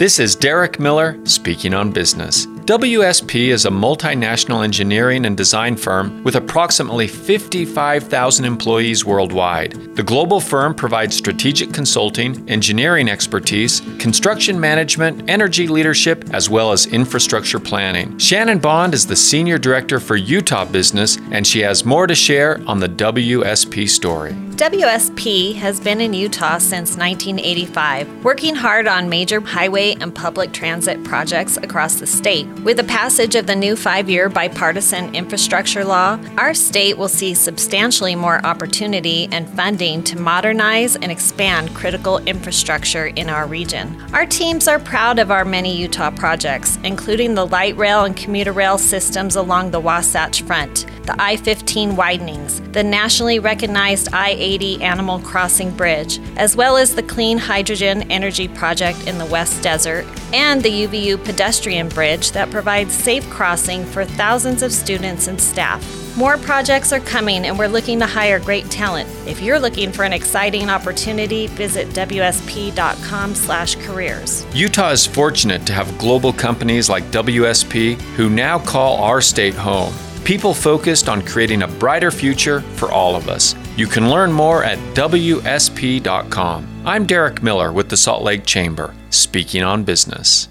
This is Derek Miller speaking on business. WSP is a multinational engineering and design firm with approximately 55,000 employees worldwide. The global firm provides strategic consulting, engineering expertise, construction management, energy leadership, as well as infrastructure planning. Shannon Bond is the Senior Director for Utah Business, and she has more to share on the WSP story. WSP has been in Utah since 1985, working hard on major highway and public transit projects across the state. With the passage of the new five year bipartisan infrastructure law, our state will see substantially more opportunity and funding to modernize and expand critical infrastructure in our region. Our teams are proud of our many Utah projects, including the light rail and commuter rail systems along the Wasatch Front, the I 15 widenings, the nationally recognized I 80 Animal Crossing Bridge, as well as the Clean Hydrogen Energy Project in the West Desert, and the UVU Pedestrian Bridge that provides safe crossing for thousands of students and staff. More projects are coming and we're looking to hire great talent. If you're looking for an exciting opportunity, visit wsp.com/careers. Utah is fortunate to have global companies like WSP who now call our state home. People focused on creating a brighter future for all of us. You can learn more at WSP.com. I'm Derek Miller with the Salt Lake Chamber, speaking on business.